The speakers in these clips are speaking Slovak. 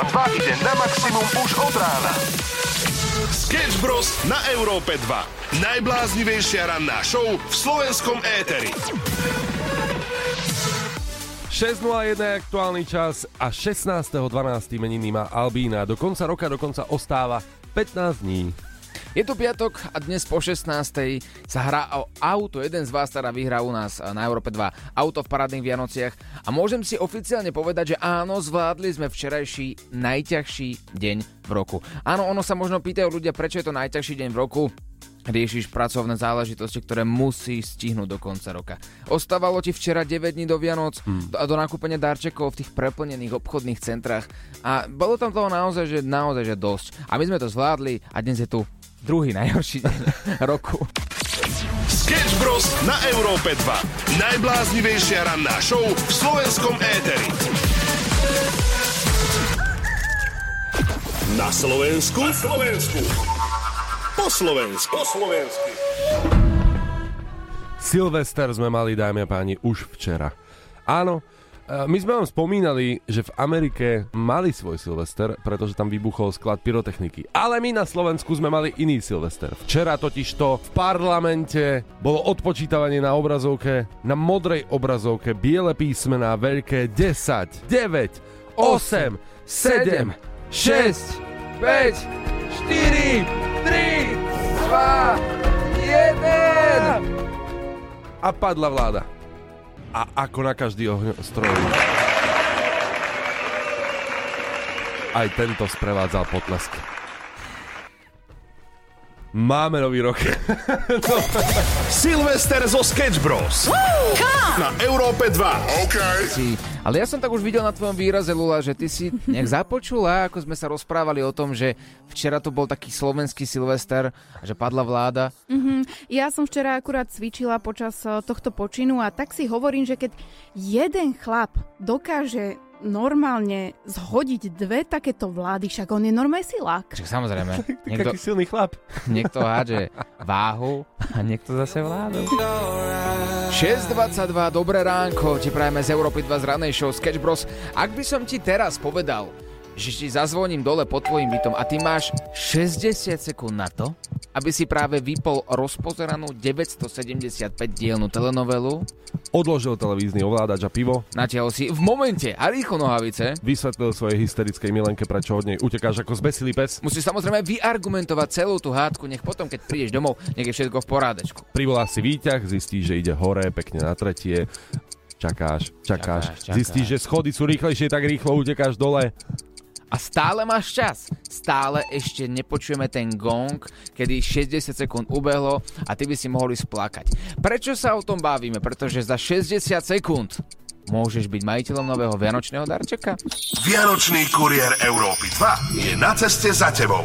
Európa 2 ide na maximum už od rána. Sketch Bros. na Európe 2. Najbláznivejšia ranná show v slovenskom éteri. 6.01 je aktuálny čas a 16.12. meniny má Albína. Do konca roka dokonca ostáva 15 dní. Je tu piatok a dnes po 16. sa hrá o auto. Jeden z vás teda vyhrá u nás na Európe 2 auto v parádnych Vianociach. A môžem si oficiálne povedať, že áno, zvládli sme včerajší najťažší deň v roku. Áno, ono sa možno pýtajú ľudia, prečo je to najťažší deň v roku riešiš pracovné záležitosti, ktoré musí stihnúť do konca roka. Ostávalo ti včera 9 dní do Vianoc hmm. a do nakúpenia darčekov v tých preplnených obchodných centrách a bolo tam toho naozaj, že naozaj, že dosť. A my sme to zvládli a dnes je tu druhý najhorší deň roku. Sketch Bros. na Európe 2. Najbláznivejšia ranná show v slovenskom éteri. Na Slovensku. Na Slovensku. Po Slovensku. Po Slovensku. Silvester sme mali, dámy a páni, už včera. Áno, my sme vám spomínali, že v Amerike mali svoj Silvester, pretože tam vybuchol sklad pyrotechniky. Ale my na Slovensku sme mali iný Silvester. Včera totiž to v parlamente bolo odpočítavanie na obrazovke, na modrej obrazovke, biele písmená, veľké 10, 9, 8, 7, 6, 5, 4, 3, 2, 1. A padla vláda. A ako na každý ohňostroj. Aj tento sprevádzal potlesk. Máme nový rok. Silvester zo Sketch Bros. Na Európe 2. OK. Si, ale ja som tak už videl na tvojom výraze, Lula, že ty si nejak započula, ako sme sa rozprávali o tom, že včera to bol taký slovenský Silvester, že padla vláda. Mm-hmm. Ja som včera akurát cvičila počas eh, tohto počinu a tak si hovorím, že keď jeden chlap dokáže normálne zhodiť dve takéto vlády, však on je normálne silák. Však samozrejme. Niekto... Taký silný chlap. Niekto hádže váhu a niekto zase vládu. 6.22, dobré ránko, ti prajeme z Európy 2 z ranej show Sketch Bros. Ak by som ti teraz povedal, že ti zazvoním dole pod tvojim bytom a ty máš 60 sekúnd na to, aby si práve vypol rozpozeranú 975 dielnu telenovelu. Odložil televízny ovládač a pivo. Natiahol si v momente a rýchlo nohavice. Vysvetlil svojej hysterickej milenke, prečo od nej utekáš ako zbesilý pes. Musíš samozrejme vyargumentovať celú tú hádku, nech potom, keď prídeš domov, nech je všetko v porádečku. Privolá si výťah, zistíš, že ide hore, pekne na tretie. Čakáš, čakáš, čakáš, čakáš. zistíš, že schody sú rýchlejšie, tak rýchlo utekáš dole. A stále máš čas. Stále ešte nepočujeme ten gong, kedy 60 sekúnd ubehlo a ty by si mohli splakať. Prečo sa o tom bavíme? Pretože za 60 sekúnd môžeš byť majiteľom nového vianočného darčeka? Vianočný kuriér Európy 2 je na ceste za tebou.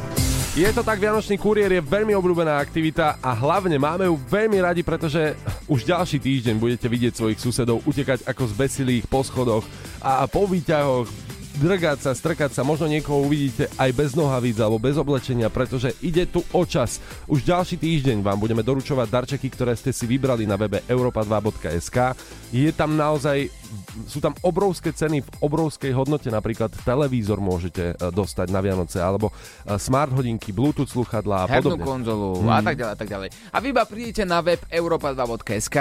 Je to tak, Vianočný kuriér je veľmi obľúbená aktivita a hlavne máme ju veľmi radi, pretože už ďalší týždeň budete vidieť svojich susedov utekať ako z besilých po schodoch a po výťahoch, drgať sa, strkať sa, možno niekoho uvidíte aj bez nohavíc alebo bez oblečenia, pretože ide tu o čas. Už ďalší týždeň vám budeme doručovať darčeky, ktoré ste si vybrali na webe europa2.sk. Je tam naozaj sú tam obrovské ceny v obrovskej hodnote, napríklad televízor môžete e, dostať na Vianoce, alebo e, smart hodinky, bluetooth sluchadlá a podobne. konzolu hmm. a tak ďalej, a tak ďalej. A vy iba prídete na web europa2.sk,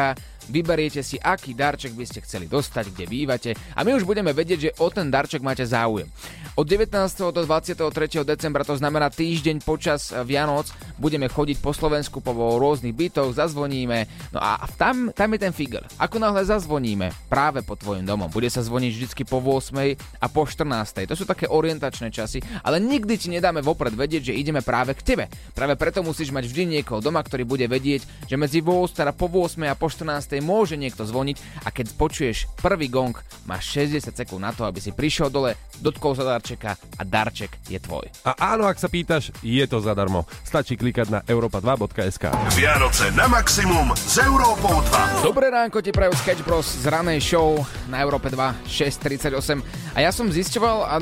vyberiete si, aký darček by ste chceli dostať, kde bývate a my už budeme vedieť, že o ten darček máte záujem. Od 19. do 23. decembra, to znamená týždeň počas Vianoc, budeme chodiť po Slovensku po rôznych bytoch, zazvoníme, no a tam, tam je ten figure. Ako náhle zazvoníme práve po tvojim domom, bude sa zvoniť vždy po 8. a po 14. To sú také orientačné časy, ale nikdy ti nedáme vopred vedieť, že ideme práve k tebe. Práve preto musíš mať vždy niekoho doma, ktorý bude vedieť, že medzi 8. a po 8. a po 14. môže niekto zvoniť a keď počuješ prvý gong, máš 60 sekúnd na to, aby si prišiel dole, dotkol sa darčeka a darček je tvoj. A áno, ak sa pýtaš, je to zadarmo. Stačí klikať na europa2.sk. Vianoce na maximum s Európou 2. Dobré ránko ti prajú Sketch Bros z ranej show na Európe 2 6.38 a ja som zisťoval a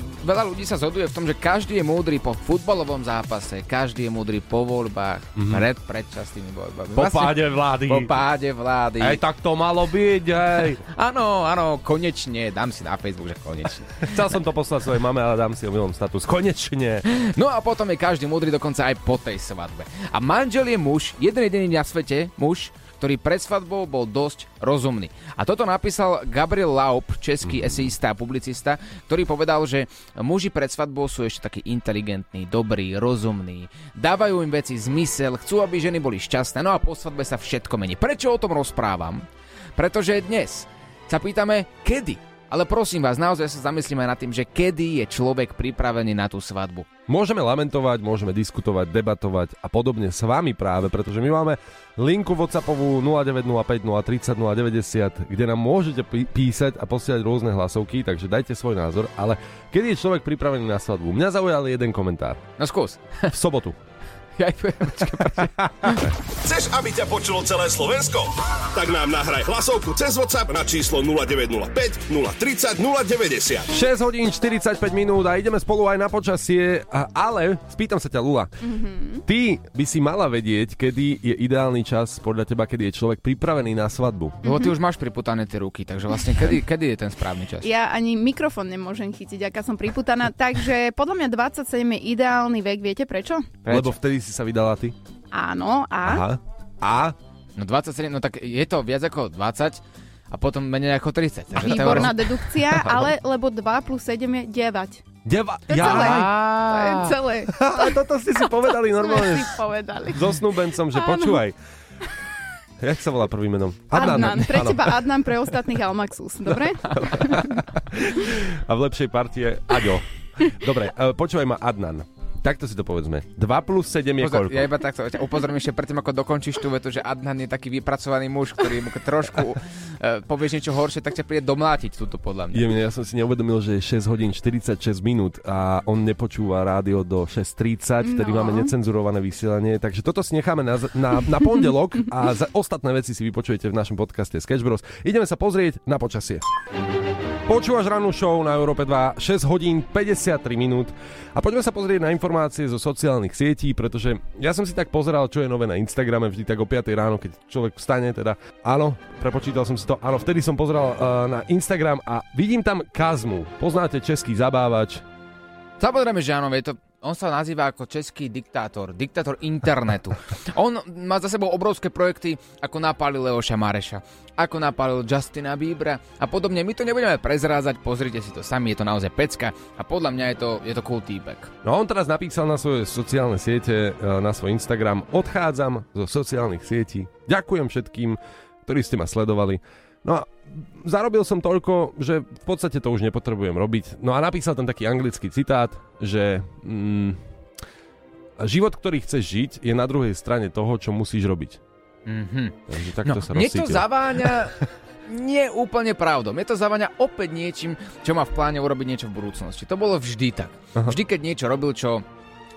veľa ľudí sa zhoduje v tom, že každý je múdry po futbalovom zápase, každý je múdry po voľbách, mm-hmm. pred predčasnými voľbami. Po páde vlády. Po páde vlády. Hej, tak to malo byť, hej. Áno, áno, konečne, dám si na Facebook, že konečne. Chcel som to poslať svojej mame, ale dám si o milom status. Konečne. No a potom je každý múdry dokonca aj po tej svadbe. A manžel je muž, jeden jediný na svete, muž, ktorý pred svadbou bol dosť rozumný. A toto napísal Gabriel Laup, český mm-hmm. eseista a publicista, ktorý povedal, že muži pred svadbou sú ešte takí inteligentní, dobrí, rozumní, dávajú im veci zmysel, chcú, aby ženy boli šťastné, no a po svadbe sa všetko mení. Prečo o tom rozprávam? Pretože dnes sa pýtame, kedy ale prosím vás, naozaj sa zamyslíme nad tým, že kedy je človek pripravený na tú svadbu. Môžeme lamentovať, môžeme diskutovať, debatovať a podobne s vami práve, pretože my máme linku WhatsAppovú 0905 030 090, kde nám môžete písať a posielať rôzne hlasovky, takže dajte svoj názor, ale kedy je človek pripravený na svadbu? Mňa zaujal jeden komentár. No skús. V sobotu. Ja Chceš, aby ťa počulo celé Slovensko? Tak nám nahraj hlasovku cez WhatsApp na číslo 0905 030 090. 6 hodín 45 minút a ideme spolu aj na počasie, ale spýtam sa ťa, Lula. Mm-hmm. Ty by si mala vedieť, kedy je ideálny čas podľa teba, kedy je človek pripravený na svadbu. Mm-hmm. Lebo ty už máš priputané tie ruky, takže vlastne kedy, kedy je ten správny čas? Ja ani mikrofón nemôžem chytiť, aká som priputaná, takže podľa mňa 27 je ideálny vek, viete prečo? prečo? Lebo vtedy si sa vydala ty? Áno, a? Aha. A? No 27, no tak je to viac ako 20 a potom menej ako 30. Takže Výborná teoro... dedukcia, ale lebo 2 plus 7 je 9. Deva... To je ja. celé. To je celé. A toto ste si povedali normálne. si povedali. So snúbencom, že Áno. počúvaj. Jak sa volá prvým menom? Adnan. Adnan. Pre teba Adnan, pre ostatných Almaxus. Dobre? A v lepšej partii je Aďo. Dobre, e, počúvaj ma Adnan. Takto si to povedzme. 2 plus 7 je Pozor, koľko? Ja iba takto upozorím ešte predtým, ako dokončíš tú vetu, že Adnan je taký vypracovaný muž, ktorý mu trošku uh, povieš niečo horšie, tak ťa príde domlátiť túto podľa mňa. Jemne, ja som si neuvedomil, že je 6 hodín 46 minút a on nepočúva rádio do 6.30, vtedy no. máme necenzurované vysielanie, takže toto si necháme na, na, na pondelok a za ostatné veci si vypočujete v našom podcaste Sketch Bros. Ideme sa pozrieť na počasie. Počúvaš rannú show na Európe 2, 6 hodín 53 minút a poďme sa pozrieť na informácie zo sociálnych sietí, pretože ja som si tak pozeral, čo je nové na Instagrame vždy tak o 5 ráno, keď človek vstane, teda áno, prepočítal som si to, áno, vtedy som pozeral uh, na Instagram a vidím tam Kazmu. Poznáte český zabávač? Samozrejme, že áno, je to on sa nazýva ako český diktátor, diktátor internetu. On má za sebou obrovské projekty, ako napálil Leoša Mareša, ako napálil Justina Biebera a podobne. My to nebudeme prezrázať, pozrite si to sami, je to naozaj pecka a podľa mňa je to, je to cool týpek. No on teraz napísal na svoje sociálne siete, e, na svoj Instagram, odchádzam zo sociálnych sietí, ďakujem všetkým, ktorí ste ma sledovali. No a zarobil som toľko, že v podstate to už nepotrebujem robiť. No a napísal tam taký anglický citát, že mm, život, ktorý chceš žiť, je na druhej strane toho, čo musíš robiť. Mm-hmm. Takže takto no, sa rozcítil. to zaváňa nie úplne pravdou. Mne to zaváňa opäť niečím, čo má v pláne urobiť niečo v budúcnosti. To bolo vždy tak. Aha. Vždy, keď niečo robil, čo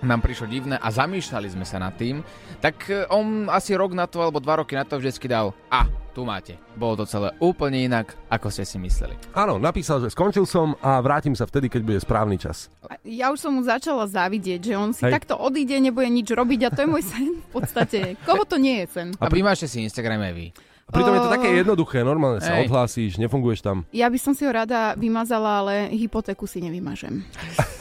nám prišlo divné a zamýšľali sme sa nad tým, tak e, on asi rok na to alebo dva roky na to vždycky dal a tu máte. Bolo to celé úplne inak, ako ste si mysleli. Áno, napísal, že skončil som a vrátim sa vtedy, keď bude správny čas. Ja už som mu začala závidieť, že on si Hej. takto odíde, nebude nič robiť a to je môj sen v podstate. Koho to nie je sen? A primášte si Instagram aj vy. A pritom je to také jednoduché, normálne sa Ej. odhlásíš, nefunguješ tam. Ja by som si ho rada vymazala, ale hypotéku si nevymažem.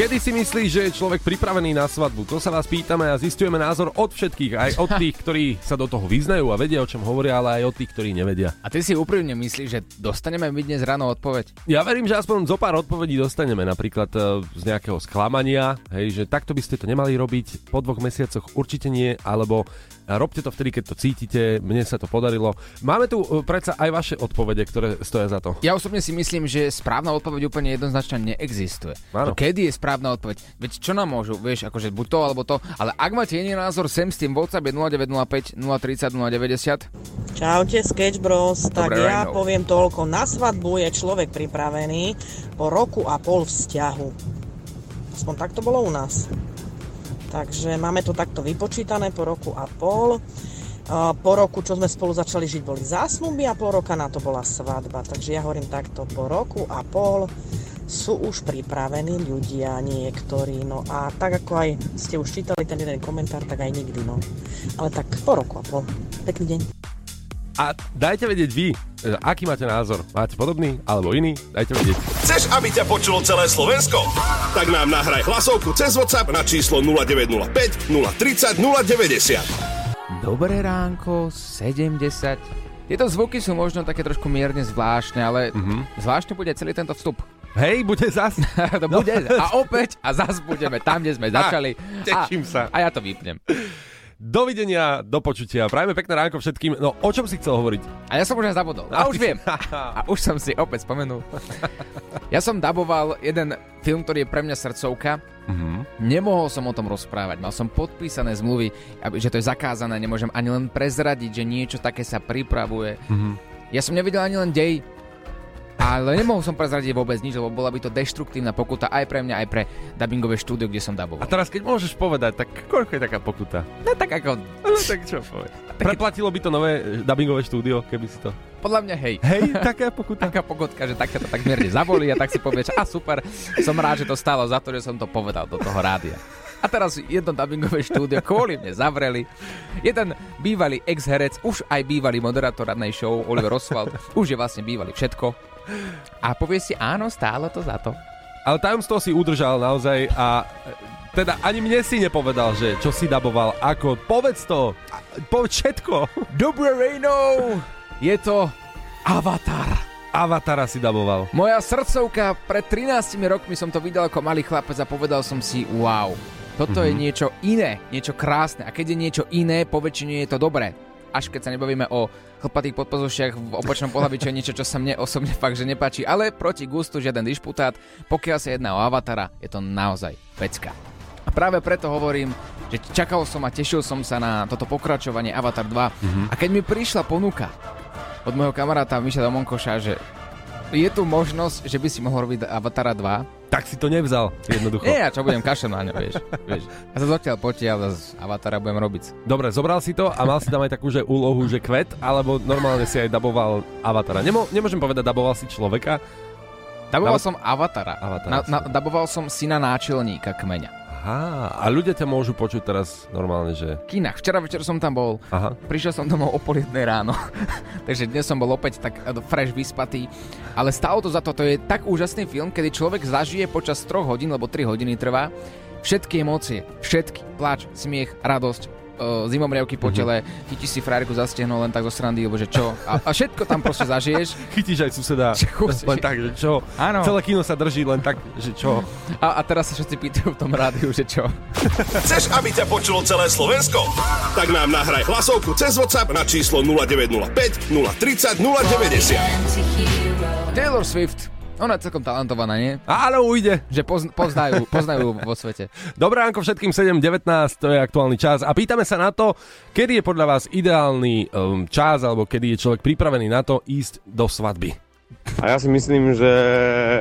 Kedy si myslíš, že je človek pripravený na svadbu? To sa vás pýtame a zistujeme názor od všetkých, aj od tých, ktorí sa do toho vyznajú a vedia, o čom hovoria, ale aj od tých, ktorí nevedia. A ty si úprimne myslíš, že dostaneme my dnes ráno odpoveď? Ja verím, že aspoň zo pár odpovedí dostaneme, napríklad e, z nejakého sklamania, hej, že takto by ste to nemali robiť, po dvoch mesiacoch určite nie, alebo robte to vtedy, keď to cítite, mne sa to podarilo. Máme tu uh, predsa aj vaše odpovede, ktoré stoja za to. Ja osobne si myslím, že správna odpoveď úplne jednoznačne neexistuje. Áno. Kedy je správna odpoveď? Veď čo nám môžu, vieš, akože buď to alebo to, ale ak máte iný názor, sem s tým WhatsApp je 0905 030 090. Čaute, Sketch Bros. Tak Dobré ja ráno. poviem toľko. Na svadbu je človek pripravený po roku a pol vzťahu. Aspoň tak to bolo u nás. Takže máme to takto vypočítané po roku a pol. Po roku, čo sme spolu začali žiť, boli zásnuby a pol roka na to bola svadba. Takže ja hovorím takto, po roku a pol sú už pripravení ľudia niektorí. No a tak ako aj ste už čítali ten jeden komentár, tak aj nikdy. No. Ale tak po roku a pol. Pekný deň. A dajte vedieť vy, e, aký máte názor. Máte podobný alebo iný? Dajte vedieť. Chceš, aby ťa počulo celé Slovensko? Tak nám nahraj hlasovku cez WhatsApp na číslo 0905 030 090. Dobré ránko, 70. Tieto zvuky sú možno také trošku mierne zvláštne, ale mm-hmm. zvláštne bude celý tento vstup. Hej, bude zas. to bude a opäť a zas budeme tam, kde sme začali. teším a, sa. A ja to vypnem. Dovidenia, do počutia. Prajme pekné ránko všetkým. No, o čom si chcel hovoriť? A ja som už aj zabudol. A už viem. A už som si opäť spomenul. Ja som daboval jeden film, ktorý je pre mňa srdcovka. Mhm. Nemohol som o tom rozprávať. Mal som podpísané zmluvy, že to je zakázané. Nemôžem ani len prezradiť, že niečo také sa pripravuje. Mhm. Ja som nevedel ani len dej. Ale nemohol som prezradiť vôbec nič, lebo bola by to deštruktívna pokuta aj pre mňa, aj pre dubbingové štúdio, kde som A daboval. teraz, keď môžeš povedať, tak koľko je taká pokuta? No tak ako, No, tak čo povedz. Preplatilo by to nové e, dubbingové štúdio, keby si to... podľa mňa hej. Hej, taká pokuta. taká pogodka, že tak ťa to tak mierne zabolí a tak si povieš, a super, som rád, že to stalo za to, že som to povedal do toho rádia. A teraz jedno dubbingové štúdio kvôli mne zavreli. Jeden bývalý ex-herec, už aj bývalý moderátor radnej show, Oliver Oswald, už je vlastne bývalý všetko. A povie si, áno, stálo to za to. Ale tajomstvo si udržal naozaj a e, teda ani mne si nepovedal, že čo si daboval, ako, povedz to, povedz všetko. Dobré Rejno! Je to Avatar. Avatara si daboval. Moja srdcovka, pred 13 rokmi som to videl ako malý chlapec a povedal som si, wow, toto mm-hmm. je niečo iné, niečo krásne. A keď je niečo iné, po väčšine je to dobré. Až keď sa nebavíme o chlpatých podpazušiach v opačnom pohľavi, čo je niečo, čo sa mne osobne fakt, že nepáči. Ale proti gustu žiaden dišputát, pokiaľ sa jedná o Avatara, je to naozaj pecka. A práve preto hovorím, že čakal som a tešil som sa na toto pokračovanie Avatar 2. Mm-hmm. A keď mi prišla ponuka od môjho kamaráta Miša Domonkoša, že je tu možnosť, že by si mohol robiť Avatara 2. Tak si to nevzal, jednoducho. Nie, ja čo budem kašľať na ňo, vieš. vieš. A sa zatiaľ potiaľ z Avatara budem robiť. Dobre, zobral si to a mal si tam aj takú, že úlohu, že kvet, alebo normálne si aj daboval Avatara. Nemo, nemôžem povedať, daboval si človeka. Daboval Dabo- som Avatara. Avatara Na, na, daboval som syna náčelníka kmeňa. Aha, a ľudia ťa môžu počuť teraz normálne, že... Kinách. Včera večer som tam bol. Aha. Prišiel som domov o pol jednej ráno. Takže dnes som bol opäť tak eh, fresh vyspatý. Ale stálo to za to. To je tak úžasný film, kedy človek zažije počas 3 hodín, lebo 3 hodiny trvá, všetky emócie. Všetky. Pláč, smiech, radosť, zimomriavky po tele, chytíš si frajerku za stehno len tak zo srandy, lebo že čo. A, a všetko tam proste zažiješ. Chytíš aj suseda, Čo? len tak, že čo. Áno. Celé kino sa drží len tak, že čo. A, a teraz sa všetci pýtajú v tom rádiu, že čo. Chceš, aby ťa počulo celé Slovensko? Tak nám nahraj hlasovku cez WhatsApp na číslo 0905 030 090. Taylor Swift, ona je celkom talentovaná, nie? Áno, ujde. Že pozn- poznajú, poznajú vo svete. Dobré ránko všetkým 7.19, to je aktuálny čas. A pýtame sa na to, kedy je podľa vás ideálny um, čas, alebo kedy je človek pripravený na to ísť do svadby. A ja si myslím, že e,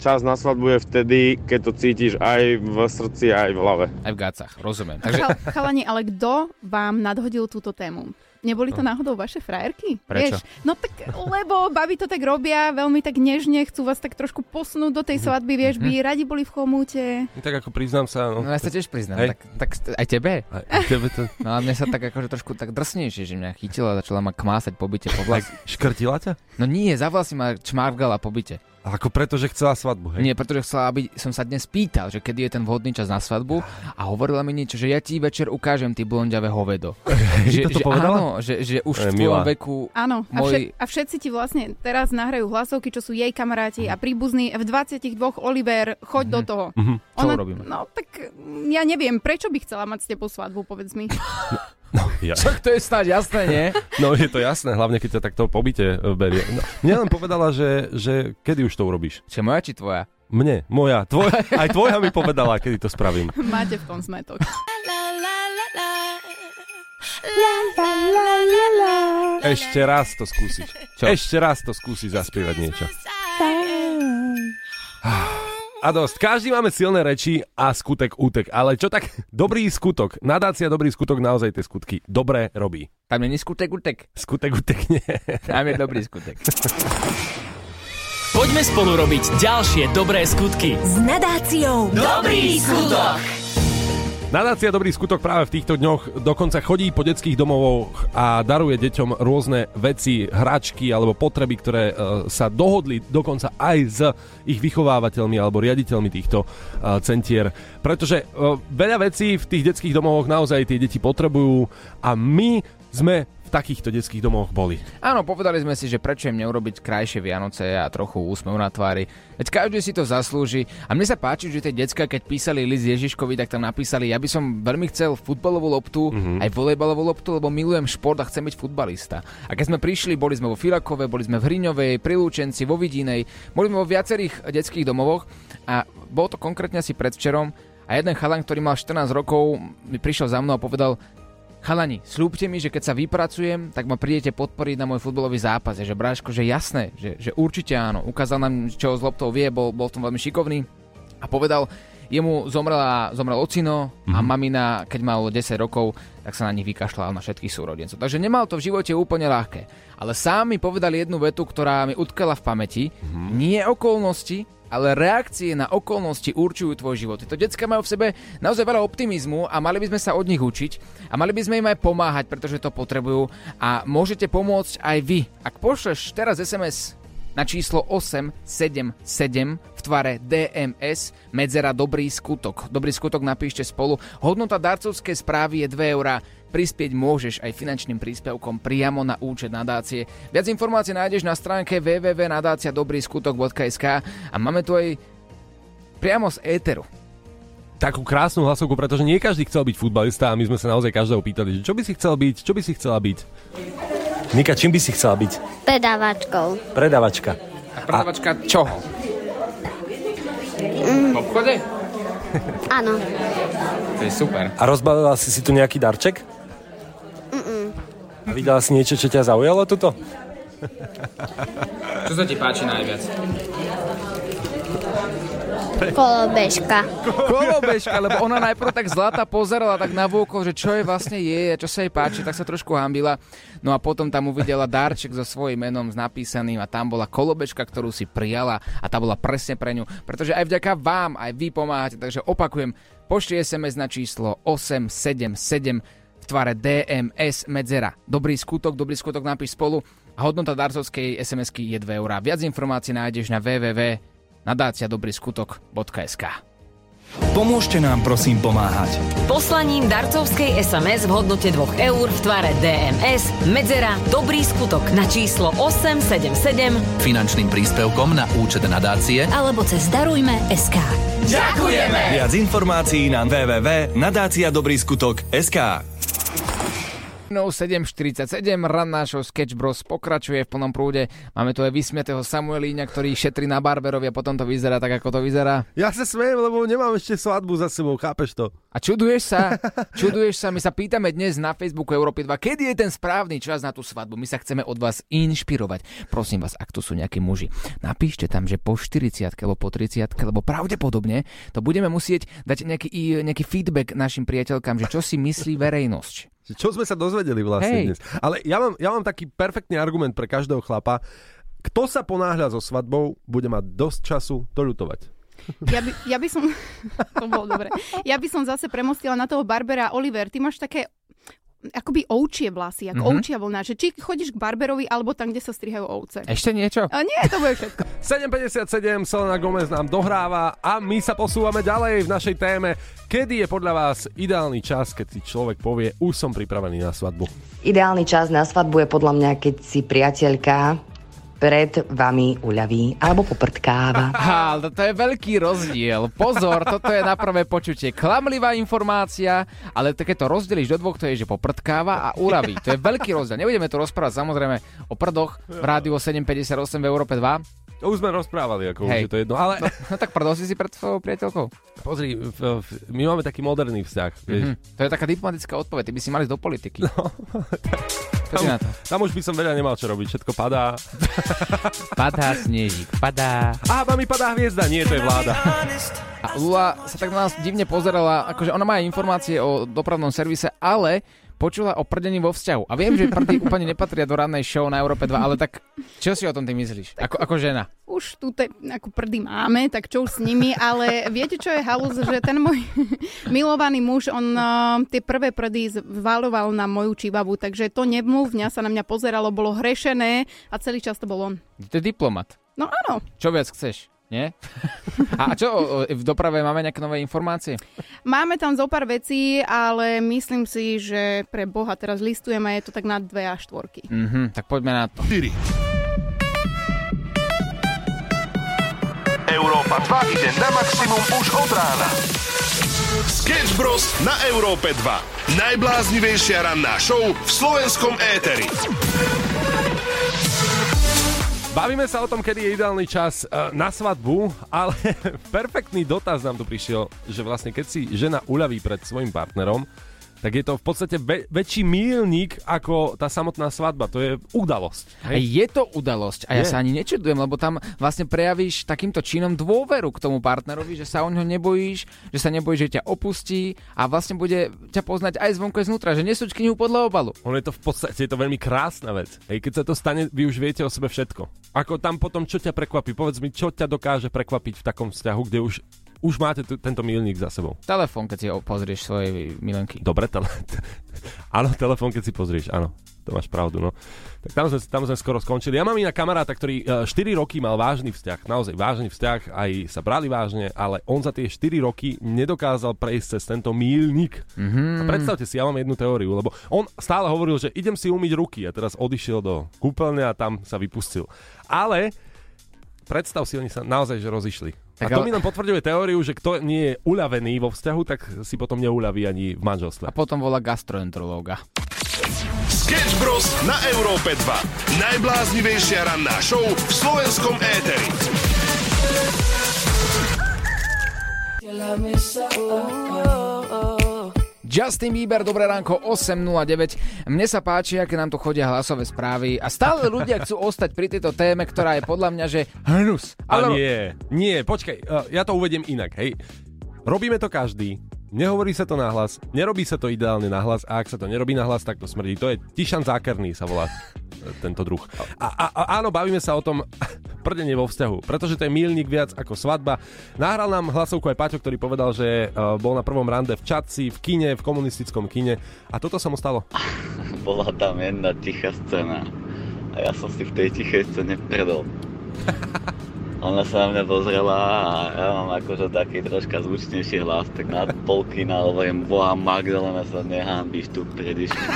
čas na svadbu je vtedy, keď to cítiš aj v srdci, aj v hlave. Aj v gácach, rozumiem. Takže Chal, chalani, ale kto vám nadhodil túto tému? Neboli to náhodou vaše frajerky? Prečo? Vieš? No tak, lebo baby to tak robia, veľmi tak nežne, chcú vás tak trošku posunúť do tej svadby, vieš, by radi boli v chomúte. Tak ako priznám sa, no. no ja sa tiež priznám, Hej. tak, tak st- aj tebe. A a tebe to... No a mne sa tak akože trošku tak drsnejšie, že mňa chytila a začala ma kmásať po byte po vlas. škrtila ťa? No nie, za vlasy ma čmárgala po byte. Ako preto, že chcela svadbu, hej? Nie, pretože chcela, aby som sa dnes pýtal, že kedy je ten vhodný čas na svadbu a hovorila mi niečo, že ja ti večer ukážem ty blondiavé hovedo. že, toto že povedala? áno, že, že už To je v tvojom veku Áno, a, všet, a všetci ti vlastne teraz nahrajú hlasovky, čo sú jej kamaráti a príbuzní. V 22 Oliver, choď do toho. Mhm. Čo urobíme? No tak ja neviem, prečo by chcela mať s tebou svadbu, povedz mi. No, ja. Však to je snáď jasné, nie? no je to jasné, hlavne keď ťa takto po byte e, berie. No, mne len povedala, že, že kedy už to urobíš. Čiže moja či tvoja? Mne, moja, tvoj, aj tvoja mi povedala, kedy to spravím. Máte v tom smetok. Ešte raz to skúsiš. Čo? Ešte raz to skúsiš zaspievať niečo. A dosť. Každý máme silné reči a skutek útek. Ale čo tak dobrý skutok? Nadácia dobrý skutok naozaj tie skutky dobre robí. Tam není skutek utek. Skutek útek nie. Tam je dobrý skutek. Poďme spolu robiť ďalšie dobré skutky. S nadáciou Dobrý skutok. Nadácia Dobrý skutok práve v týchto dňoch dokonca chodí po detských domovoch a daruje deťom rôzne veci, hračky alebo potreby, ktoré e, sa dohodli dokonca aj s ich vychovávateľmi alebo riaditeľmi týchto e, centier. Pretože e, veľa vecí v tých detských domovoch naozaj tie deti potrebujú a my sme takýchto detských domovoch boli. Áno, povedali sme si, že prečo im neurobiť krajšie Vianoce a trochu úsmev na tvári. Veď každý si to zaslúži. A mne sa páči, že tie decka, keď písali list Ježiškovi, tak tam napísali, ja by som veľmi chcel futbalovú loptu, mm-hmm. aj volejbalovú loptu, lebo milujem šport a chcem byť futbalista. A keď sme prišli, boli sme vo Filakove, boli sme v Hriňovej, pri Lúčenci, vo Vidinej, boli sme vo viacerých detských domovoch a bolo to konkrétne asi predvčerom a jeden chalan, ktorý mal 14 rokov, mi prišiel za mnou a povedal, Chalani, slúbte mi, že keď sa vypracujem, tak ma prídete podporiť na môj futbalový zápas. Je, že Bráško, že jasné, že, že určite áno. Ukázal nám, čo z loptou vie, bol, bol v tom veľmi šikovný a povedal, jemu zomrela, zomrel ocino a mamina, keď mal 10 rokov, tak sa na nich vykašľal na všetkých súrodencov. Takže nemal to v živote úplne ľahké. Ale sám mi povedal jednu vetu, ktorá mi utkala v pamäti. Nie okolnosti, ale reakcie na okolnosti určujú tvoj život. Tieto decka majú v sebe naozaj veľa optimizmu a mali by sme sa od nich učiť a mali by sme im aj pomáhať, pretože to potrebujú a môžete pomôcť aj vy. Ak pošleš teraz SMS na číslo 877 v tvare DMS medzera Dobrý skutok. Dobrý skutok napíšte spolu. Hodnota darcovskej správy je 2 eurá. Prispieť môžeš aj finančným príspevkom priamo na účet nadácie. Viac informácií nájdeš na stránke www.nadáciadobrýskutok.sk a máme tu aj priamo z éteru. Takú krásnu hlasovku, pretože nie každý chcel byť futbalista a my sme sa naozaj každého pýtali, že čo by si chcel byť, čo by si chcela byť. Nika, čím by si chcela byť? Predávačkou. Predavačka. A predavačka čoho? V obchode? Áno. To je super. A rozbalila si si tu nejaký darček? A videla si niečo, čo ťa zaujalo tuto? Čo sa ti páči najviac? Kolobežka. Kolobežka, lebo ona najprv tak zlata pozerala tak na vôkol, že čo je vlastne je a čo sa jej páči, tak sa trošku hambila. No a potom tam uvidela darček so svojím menom s napísaným a tam bola kolobežka, ktorú si prijala a tá bola presne pre ňu. Pretože aj vďaka vám, aj vy pomáhate, takže opakujem, pošli SMS na číslo 877 v tvare DMS medzera. Dobrý skutok, dobrý skutok napíš spolu a hodnota darcovskej SMS-ky je 2 eurá. Viac informácií nájdeš na www.nadáciadobryskutok.sk Pomôžte nám prosím pomáhať. Poslaním darcovskej SMS v hodnote 2 eur v tvare DMS Medzera Dobrý skutok na číslo 877 Finančným príspevkom na účet nadácie alebo cez Darujme SK. Ďakujeme! Viac informácií na www.nadáciadobryskutok.sk 7.47, ran nášho Sketch Bros pokračuje v plnom prúde. Máme tu aj vysmiatého Samuelíňa, ktorý šetrí na Barberovi a potom to vyzerá tak, ako to vyzerá. Ja sa smejem, lebo nemám ešte svadbu za sebou, chápeš to? A čuduješ sa, čuduješ sa, my sa pýtame dnes na Facebooku Európy 2, kedy je ten správny čas na tú svadbu. My sa chceme od vás inšpirovať. Prosím vás, ak tu sú nejakí muži, napíšte tam, že po 40 alebo po 30 lebo pravdepodobne to budeme musieť dať nejaký, nejaký feedback našim priateľkám, že čo si myslí verejnosť. Čo sme sa dozvedeli vlastne Hej. dnes. Ale ja mám, ja mám taký perfektný argument pre každého chlapa. Kto sa ponáhľa so svadbou, bude mať dosť času to ľutovať. Ja by, ja by som... to bolo dobre. Ja by som zase premostila na toho Barbera. Oliver, ty máš také akoby ovčie vlasy, ako mm-hmm. ovčia vlna, že či chodíš k barberovi, alebo tam, kde sa strihajú ovce. Ešte niečo? A nie, to bude všetko. 7.57, Selena Gomez nám dohráva a my sa posúvame ďalej v našej téme. Kedy je podľa vás ideálny čas, keď si človek povie, už som pripravený na svadbu? Ideálny čas na svadbu je podľa mňa, keď si priateľka pred vami uľaví alebo poprtkáva. Ale to je veľký rozdiel. Pozor, toto je na prvé počutie klamlivá informácia, ale keď to rozdelíš do dvoch, to je, že poprtkáva a uľaví. To je veľký rozdiel. Nebudeme tu rozprávať samozrejme o prdoch v rádiu 758 v Európe 2. To už sme rozprávali, ako už Hej. je to jedno. Ale No, no tak prdol si si pred svojou priateľkou. pozri, v, v, my máme taký moderný vzťah. Vieš. Mhm. To je taká diplomatická odpoveď, ty by si mali ísť do politiky. No. Tam, na to? tam už by som veľa nemal čo robiť, všetko padá. Padá snežík, padá. A mi padá hviezda, nie, to je vláda. A Lula sa tak na nás divne pozerala, akože ona má aj informácie o dopravnom servise, ale počula o prdení vo vzťahu. A viem, že prdy úplne nepatria do rannej show na Európe 2, ale tak čo si o tom ty myslíš? Ako, ako žena. Už tu te, ako prdy máme, tak čo už s nimi, ale viete, čo je halus, že ten môj milovaný muž, on uh, tie prvé prdy zvaloval na moju čibavu, takže to nemluvňa sa na mňa pozeralo, bolo hrešené a celý čas to bol on. Ty je diplomat. No áno, Čo viac chceš? Nie? A čo, v doprave máme nejaké nové informácie? máme tam zo pár vecí, ale myslím si, že pre Boha teraz listujeme, je to tak na dve a štvorky. Mhm, tak poďme na to. 4. Európa 2 ide na maximum už od rána. Sketch Bros. na Európe 2. Najbláznivejšia ranná show v slovenskom éteri. Bavíme sa o tom, kedy je ideálny čas uh, na svadbu, ale perfektný dotaz nám tu prišiel, že vlastne keď si žena uľaví pred svojim partnerom, tak je to v podstate ve- väčší mílnik ako tá samotná svadba. To je udalosť. A je to udalosť a ja Je. sa ani nečudujem, lebo tam vlastne prejavíš takýmto činom dôveru k tomu partnerovi, že sa o ňo nebojíš, že sa nebojíš, že ťa opustí a vlastne bude ťa poznať aj zvonku aj znútra, že nesúčky ňu podľa obalu. Ono je to v podstate je to veľmi krásna vec. Hej, keď sa to stane, vy už viete o sebe všetko. Ako tam potom, čo ťa prekvapí? Povedz mi, čo ťa dokáže prekvapiť v takom vzťahu, kde už, už máte tu, tento milník za sebou. Telefón, keď si ho pozrieš svojej milenky. Dobre, tele... áno, telefón, keď si pozrieš, áno. To máš pravdu, no. Tak tam sme, tam sme skoro skončili. Ja mám iná kamaráta, ktorý e, 4 roky mal vážny vzťah, naozaj vážny vzťah, aj sa brali vážne, ale on za tie 4 roky nedokázal prejsť cez tento mílnik. Mm-hmm. A predstavte si, ja mám jednu teóriu, lebo on stále hovoril, že idem si umyť ruky a teraz odišiel do kúpeľne a tam sa vypustil. Ale predstav si, oni sa naozaj že rozišli. Tak a to ale- mi len potvrďuje teóriu, že kto nie je uľavený vo vzťahu, tak si potom neuľaví ani v manželstve. A potom volá gastroenterológa. Sketch Bros. na Európe 2. Najbláznivejšia ranná show v slovenskom éteri. Justin Bieber, dobré ránko, 8.09. Mne sa páči, aké nám tu chodia hlasové správy a stále ľudia chcú ostať pri tejto téme, ktorá je podľa mňa, že hnus. A nie, nie, počkaj, uh, ja to uvediem inak, hej. Robíme to každý, nehovorí sa to nahlas, nerobí sa to ideálne nahlas a ak sa to nerobí nahlas, tak to smrdí. To je Tišan Zákerný sa volá e, tento druh. A, a, a áno, bavíme sa o tom prdenie vo vzťahu, pretože to je milník viac ako svadba. Nahral nám hlasovku aj Paťo, ktorý povedal, že uh, bol na prvom rande v Čadci, v kine, v komunistickom kine a toto sa mu stalo. Bola tam jedna tichá scéna a ja som si v tej tichej scéne predol. Ona sa na mňa pozrela a ja mám akože taký troška zvučnejší hlas, tak na polky na hovorím, boha Magdalena sa nehambíš tu pred išmi.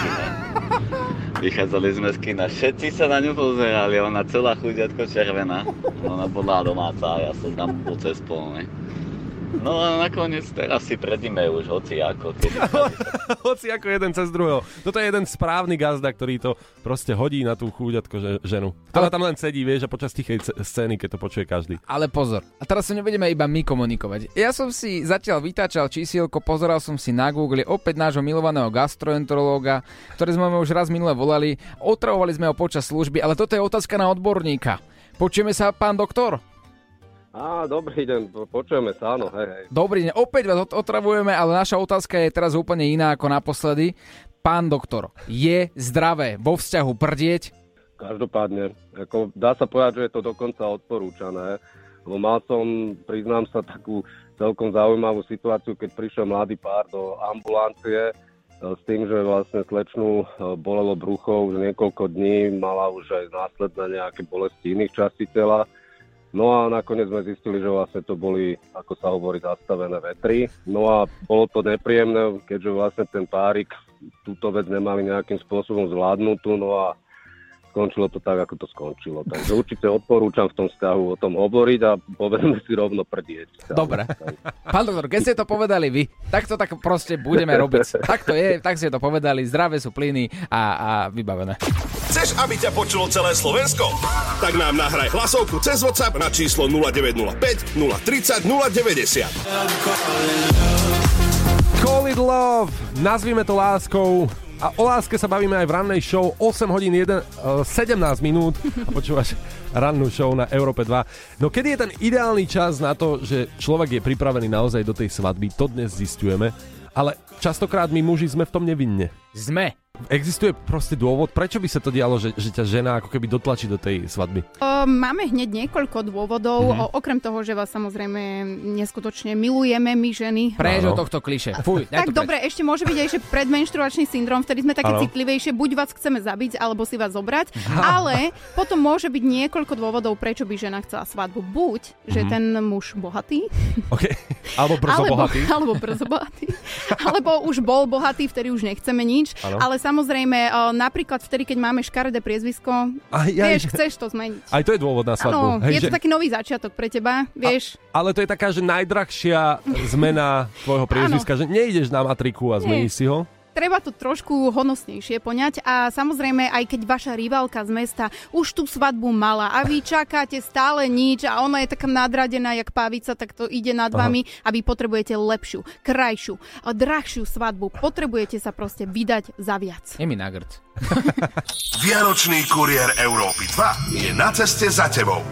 Vychádzali sme z kina, všetci sa na ňu pozerali, ona celá chudiatko červená. Ona bola domáca a ja som tam bol cez pol, ne? No a nakoniec teraz si predíme už hoci ako, Hoci ako jeden cez druhého. Toto je jeden správny gazda, ktorý to proste hodí na tú chúďatko že, ženu. Ktorá tam len sedí, vieš, a počas tichej c- scény, keď to počuje každý. Ale pozor, a teraz sa nebudeme iba my komunikovať. Ja som si zatiaľ vytáčal čísielko, pozeral som si na Google opäť nášho milovaného gastroenterológa, ktorý sme už raz minule volali. Otravovali sme ho počas služby, ale toto je otázka na odborníka. Počujeme sa, pán doktor? Á, dobrý deň, po- počujeme sa, áno, hej, hej. Dobrý deň, opäť vás ot- otravujeme, ale naša otázka je teraz úplne iná ako naposledy. Pán doktor, je zdravé vo vzťahu prdieť? Každopádne, ako dá sa povedať, že je to dokonca odporúčané, lebo mal som, priznám sa, takú celkom zaujímavú situáciu, keď prišiel mladý pár do ambulancie e, s tým, že vlastne slečnú e, bolelo brucho už niekoľko dní, mala už aj následné nejaké bolesti iných častí tela. No a nakoniec sme zistili, že vlastne to boli, ako sa hovorí, zastavené vetry. No a bolo to nepríjemné, keďže vlastne ten párik túto vec nemali nejakým spôsobom zvládnutú. No a skončilo to tak, ako to skončilo. Takže určite odporúčam v tom vzťahu o tom hovoriť a povedzme si rovno prdieť. Dobre. Pán doktor, keď ste to povedali vy, tak to tak proste budeme robiť. Tak to je, tak ste to povedali, zdravé sú plyny a, a vybavené. Chceš, aby ťa počulo celé Slovensko? Tak nám nahraj hlasovku cez WhatsApp na číslo 0905 030 090. Call it love, nazvime to láskou. A o láske sa bavíme aj v rannej show 8 hodín 1, uh, 17 minút a počúvaš rannú show na Európe 2. No kedy je ten ideálny čas na to, že človek je pripravený naozaj do tej svadby, to dnes zistujeme, ale častokrát my muži sme v tom nevinne. Sme. Existuje proste dôvod, prečo by sa to dialo, že, že ťa žena ako keby dotlačí do tej svadby? O, máme hneď niekoľko dôvodov, Mhm. o, okrem toho, že vás samozrejme neskutočne milujeme my ženy. Prež od tohto kliše. Fuj, Tak dobre, ešte môže byť aj, že predmenštruačný syndrom, vtedy sme také Áno. citlivejšie, buď vás chceme zabiť, alebo si vás zobrať, ale potom môže byť niekoľko dôvodov, prečo by žena chcela svadbu. Buď, že Mhm. ten muž bohatý, OK. Alebo brzo alebo, bohatý. alebo brzo bohatý, alebo už bol bohatý, vtedy už nechceme nič, Áno. ale samozrejme, napríklad vtedy, keď máme škaredé priezvisko, Aj, aj. vieš, chceš to zmeniť. Aj to je dôvod na Áno, svadbu. je to taký nový začiatok pre teba, vieš. Ale to je taká, že najdrahšia zmena tvojho priezviska, že nejdeš na matriku a zmeníš si ho. Treba to trošku honosnejšie poňať a samozrejme aj keď vaša rivalka z mesta už tú svadbu mala a vy čakáte stále nič a ona je taká nadradená jak pavica, tak to ide nad Aha. vami a vy potrebujete lepšiu, krajšiu, a drahšiu svadbu. Potrebujete sa proste vydať za viac. Je mi na grc. Vianočný kuriér Európy 2 je na ceste za tebou.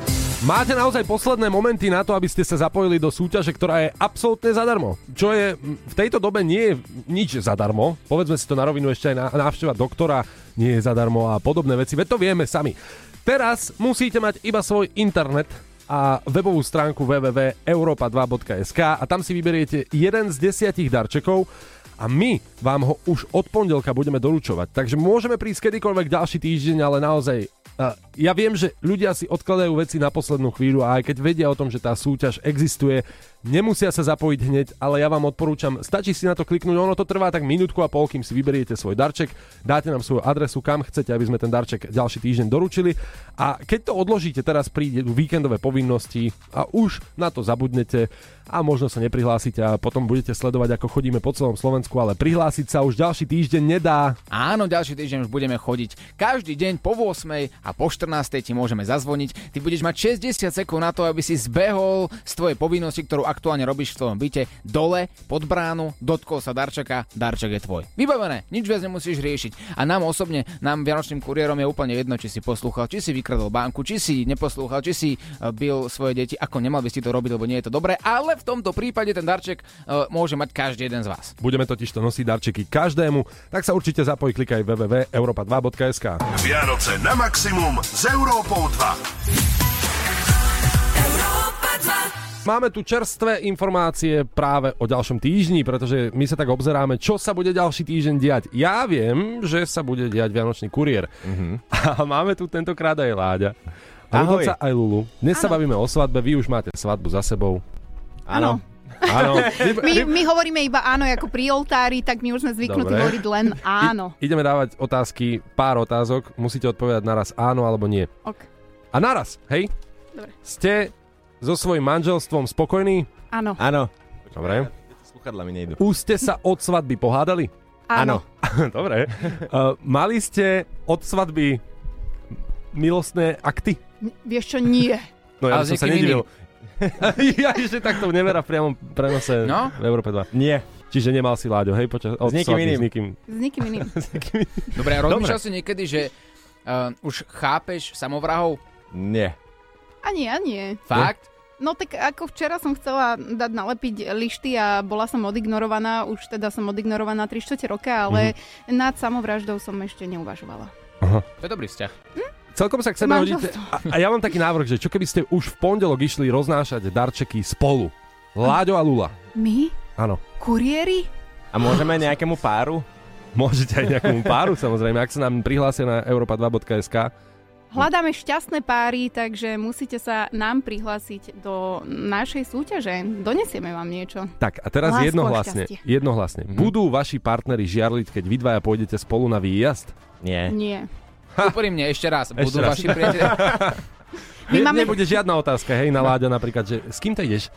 Máte naozaj posledné momenty na to, aby ste sa zapojili do súťaže, ktorá je absolútne zadarmo. Čo je v tejto dobe nie je nič zadarmo. Povedzme si to na rovinu ešte aj návšteva doktora nie je zadarmo a podobné veci. Veď to vieme sami. Teraz musíte mať iba svoj internet a webovú stránku www.europa2.sk a tam si vyberiete jeden z desiatich darčekov a my vám ho už od pondelka budeme doručovať. Takže môžeme prísť kedykoľvek ďalší týždeň, ale naozaj uh, ja viem, že ľudia si odkladajú veci na poslednú chvíľu a aj keď vedia o tom, že tá súťaž existuje, nemusia sa zapojiť hneď, ale ja vám odporúčam, stačí si na to kliknúť, ono to trvá tak minútku a pol, kým si vyberiete svoj darček, dáte nám svoju adresu, kam chcete, aby sme ten darček ďalší týždeň doručili a keď to odložíte, teraz príde víkendové povinnosti a už na to zabudnete a možno sa neprihlásite a potom budete sledovať, ako chodíme po celom Slovensku, ale prihlásiť sa už ďalší týždeň nedá. Áno, ďalší týždeň už budeme chodiť. Každý deň po 8 a po 14 ti môžeme zazvoniť. Ty budeš mať 60 sekúnd na to, aby si zbehol z tvojej povinnosti, ktorú aktuálne robíš v tvojom byte, dole, pod bránu, dotkol sa darčeka, darček je tvoj. Vybavené, nič viac nemusíš riešiť. A nám osobne, nám Vianočným kuriérom je úplne jedno, či si poslúchal, či si vykradol banku, či si neposlúchal, či si eh, bil svoje deti, ako nemal by si to robiť, lebo nie je to dobré, ale v tomto prípade ten darček uh, môže mať každý jeden z vás. Budeme totiž to nosiť darčeky každému, tak sa určite zapoj, klikaj www.europa2.sk. Vianoce na maximum s Európou 2. Máme tu čerstvé informácie práve o ďalšom týždni, pretože my sa tak obzeráme, čo sa bude ďalší týždeň diať. Ja viem, že sa bude diať Vianočný kuriér. A máme tu tentokrát aj Láďa. A Ahoj. aj Lulu. Dnes sa bavíme o svadbe, vy už máte svadbu za sebou. Áno. Áno. My, my hovoríme iba áno ako pri oltári, tak my už sme zvyknutí Dobre. hovoriť len áno. Ideme dávať otázky, pár otázok. Musíte odpovedať naraz áno alebo nie. Ok. A naraz, hej? Dobre. Ste so svojím manželstvom spokojní? Áno. Áno. Dobre. Sluchadla mi nejdu. Už ste sa od svadby pohádali? Áno. Dobre. Uh, mali ste od svadby milostné akty? N- Vieš čo, nie. No ja Ale by som sa nedivil. ja ešte takto nemera v priamom prenose No? v Európe 2. Nie. Čiže nemal si Láďo, hej? Počas, S svadby, iným. S nikým. S nikým iným. Dobre, a rozmýšľal si niekedy, že uh, už chápeš samovrahov? Nie. A nie, a nie. Fakt? No tak ako včera som chcela dať nalepiť lišty a bola som odignorovaná, už teda som odignorovaná 3 čtvrte roka, ale Mhm. nad samovraždou som ešte neuvažovala. To je dobrý vzťah. Celkom sa Manželstvo. hodíte. A, a ja mám taký návrh, že čo keby ste už v pondelok išli roznášať darčeky spolu? Láďo a Lula. My? Áno. Kuriéri? A môžeme nejakému páru? Môžete aj nejakému páru, samozrejme, ak sa nám prihlásia na europa2.sk. Hľadáme šťastné páry, takže musíte sa nám prihlásiť do našej súťaže. Donesieme vám niečo. Tak a teraz Lásku jednohlasne, šťastie. jednohlasne. Budú vaši partneri žiarliť, keď vy dvaja pôjdete spolu na výjazd? Nie. Nie. Úprimne, ešte raz. Ešte Budú raz. vaši priatelia... My Ne, máme- Nebude žiadna otázka, hej, na Láďa napríklad, že s kým to ideš?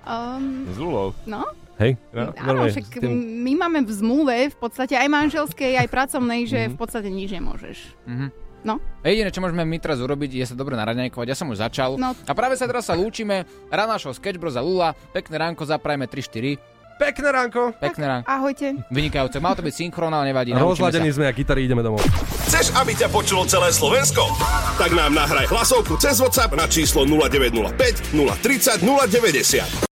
Um, S Lulou. no, Hej? áno, normálne, však s tým- my máme v zmluve v podstate aj manželskej, aj pracovnej, že Mhm. v podstate nič nemôžeš. Mhm. No. Jediné, čo môžeme my teraz urobiť, je sa dobre naraňajkovať. Ja som už začal. No. A práve sa teraz sa lúčime. Rád našho Sketchbros a Lula. Pekné ránko, zaprajme 3-4. Pekné ránko. Pekné ránko. Ahojte. Vynikajúce. Malo to byť synchrón, ale nevadí. Rozladení sa. sme a kytary ideme domov. Chceš, aby ťa počulo celé Slovensko? Tak nám nahraj hlasovku cez WhatsApp na číslo 0905 030 090.